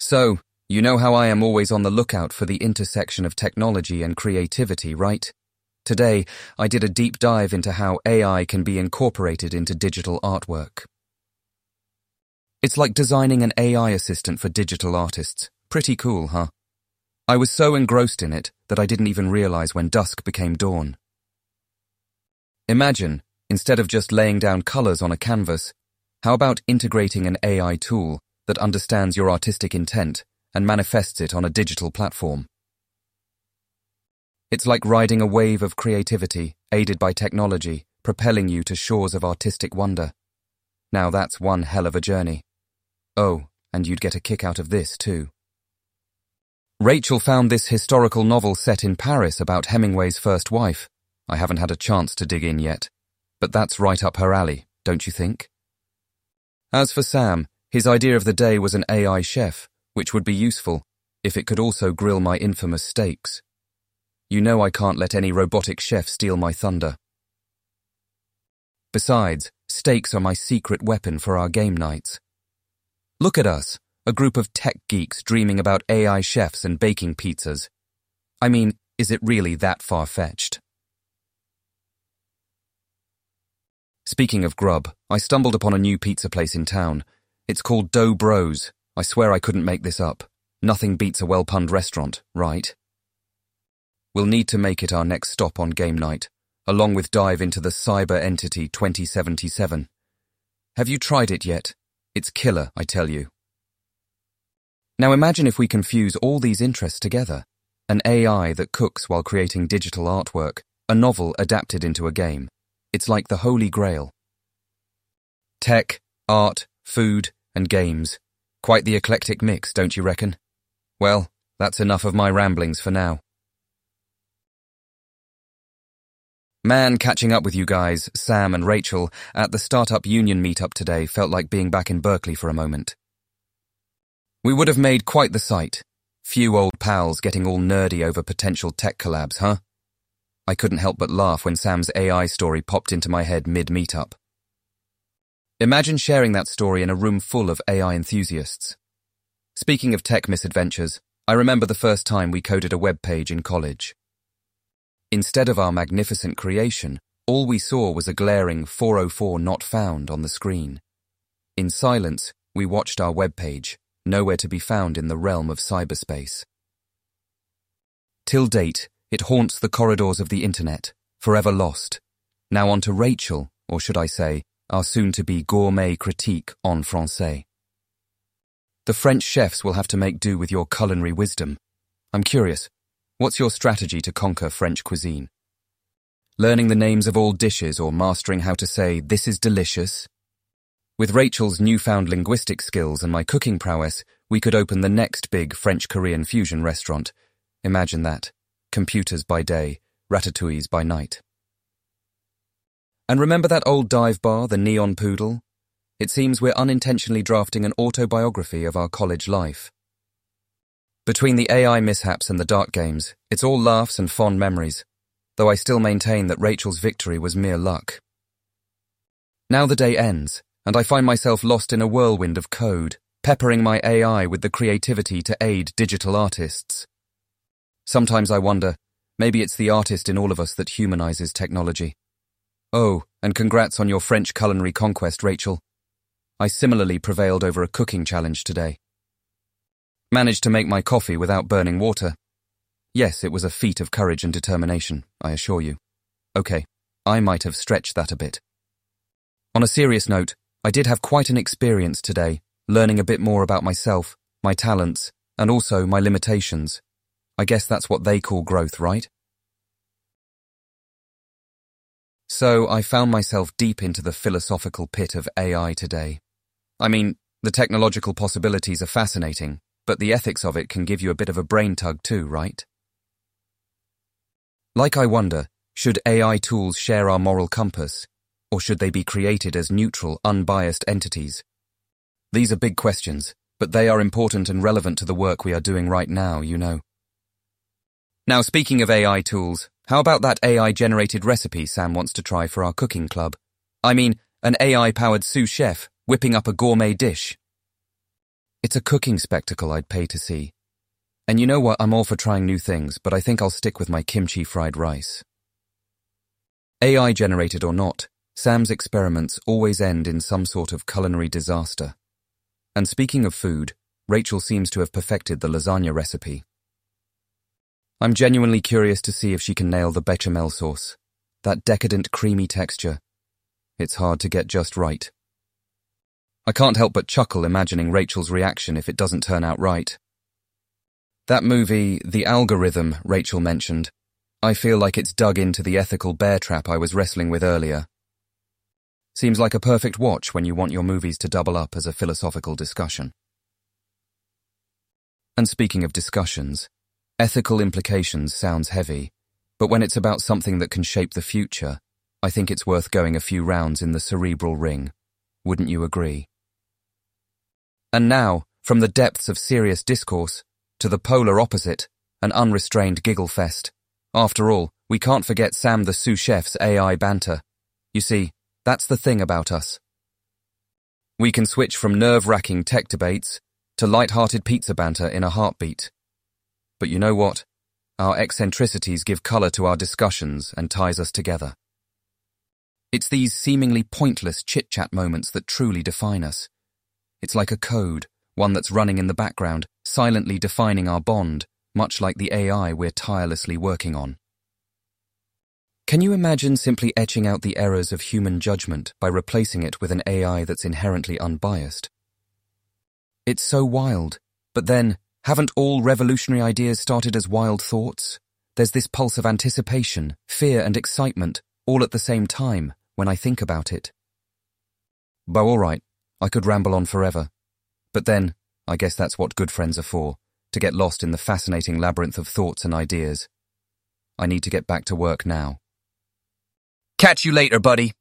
So, you know how I am always on the lookout for the intersection of technology and creativity, right? Today, I did a deep dive into how AI can be incorporated into digital artwork. It's like designing an AI assistant for digital artists. Pretty cool, huh? I was so engrossed in it that I didn't even realize when dusk became dawn. Imagine, instead of just laying down colors on a canvas, how about integrating an AI tool that understands your artistic intent and manifests it on a digital platform? It's like riding a wave of creativity, aided by technology, propelling you to shores of artistic wonder. Now that's one hell of a journey. Oh, and you'd get a kick out of this, too. Rachel found this historical novel set in Paris about Hemingway's first wife. I haven't had a chance to dig in yet. But that's right up her alley, don't you think? As for Sam, his idea of the day was an AI chef, which would be useful if it could also grill my infamous steaks. You know I can't let any robotic chef steal my thunder. Besides, steaks are my secret weapon for our game nights. Look at us, a group of tech geeks dreaming about AI chefs and baking pizzas. I mean, is it really that far-fetched? Speaking of grub, I stumbled upon a new pizza place in town. It's called Dough Bros. I swear I couldn't make this up. Nothing beats a well-punned restaurant, right? We'll need to make it our next stop on game night, along with dive into the Cyber Entity 2077. Have you tried it yet? It's killer, I tell you. Now imagine if we can fuse all these interests together. An AI that cooks while creating digital artwork, a novel adapted into a game. It's like the holy grail. Tech, art, food, and games. Quite the eclectic mix, don't you reckon? Well, that's enough of my ramblings for now. Man, catching up with you guys, Sam and Rachel, at the Startup Union meetup today felt like being back in Berkeley for a moment. We would have made quite the sight. Few old pals getting all nerdy over potential tech collabs, huh? I couldn't help but laugh when Sam's AI story popped into my head mid-meetup. Imagine sharing that story in a room full of AI enthusiasts. Speaking of tech misadventures, I remember the first time we coded a web page in college. Instead of our magnificent creation, all we saw was a glaring 404 not found on the screen. In silence, we watched our web page, nowhere to be found in the realm of cyberspace. Till date, it haunts the corridors of the internet, forever lost. Now on to Rachel, or should I say, our soon-to-be gourmet critique en français. The French chefs will have to make do with your culinary wisdom. I'm curious, What's your strategy to conquer French cuisine? Learning the names of all dishes or mastering how to say, this is delicious? With Rachel's newfound linguistic skills and my cooking prowess, we could open the next big French-Korean fusion restaurant. Imagine that. Computers by day, ratatouilles by night. And remember that old dive bar, the Neon Poodle? It seems we're unintentionally drafting an autobiography of our college life. Between the AI mishaps and the dark games, it's all laughs and fond memories, though I still maintain that Rachel's victory was mere luck. Now the day ends, and I find myself lost in a whirlwind of code, peppering my AI with the creativity to aid digital artists. Sometimes I wonder, maybe it's the artist in all of us that humanizes technology. Oh, and congrats on your French culinary conquest, Rachel. I similarly prevailed over a cooking challenge today. Managed to make my coffee without burning water. Yes, it was a feat of courage and determination, I assure you. Okay, I might have stretched that a bit. On a serious note, I did have quite an experience today, learning a bit more about myself, my talents, and also my limitations. I guess that's what they call growth, right? So I found myself deep into the philosophical pit of AI today. I mean, the technological possibilities are fascinating, but the ethics of it can give you a bit of a brain tug too, right? Like I wonder, should AI tools share our moral compass, or should they be created as neutral, unbiased entities? These are big questions, but they are important and relevant to the work we are doing right now, you know. Now, speaking of AI tools, how about that AI-generated recipe Sam wants to try for our cooking club? I mean, an AI-powered sous chef whipping up a gourmet dish It's a cooking spectacle I'd pay to see. And you know what, I'm all for trying new things, but I think I'll stick with my kimchi fried rice. AI generated or not, Sam's experiments always end in some sort of culinary disaster. And speaking of food, Rachel seems to have perfected the lasagna recipe. I'm genuinely curious to see if she can nail the bechamel sauce. That decadent creamy texture. It's hard to get just right. I can't help but chuckle imagining Rachel's reaction if it doesn't turn out right. That movie, The Algorithm, Rachel mentioned, I feel like it's dug into the ethical bear trap I was wrestling with earlier. Seems like a perfect watch when you want your movies to double up as a philosophical discussion. And speaking of discussions, Ethical implications sounds heavy, but when it's about something that can shape the future, I think it's worth going a few rounds in the cerebral ring. Wouldn't you agree? And now, from the depths of serious discourse, to the polar opposite, an unrestrained giggle fest. After all, we can't forget Sam the sous chef's AI banter. You see, that's the thing about us. We can switch from nerve-wracking tech debates to light-hearted pizza banter in a heartbeat. But you know what? Our eccentricities give colour to our discussions and ties us together. It's these seemingly pointless chit-chat moments that truly define us. It's like a code, one that's running in the background, silently defining our bond, much like the AI we're tirelessly working on. Can you imagine simply etching out the errors of human judgment by replacing it with an AI that's inherently unbiased? It's so wild, but then haven't all revolutionary ideas started as wild thoughts? There's this pulse of anticipation, fear and excitement, all at the same time, when I think about it. But all right, I could ramble on forever. But then, I guess that's what good friends are for, to get lost in the fascinating labyrinth of thoughts and ideas. I need to get back to work now. Catch you later, buddy.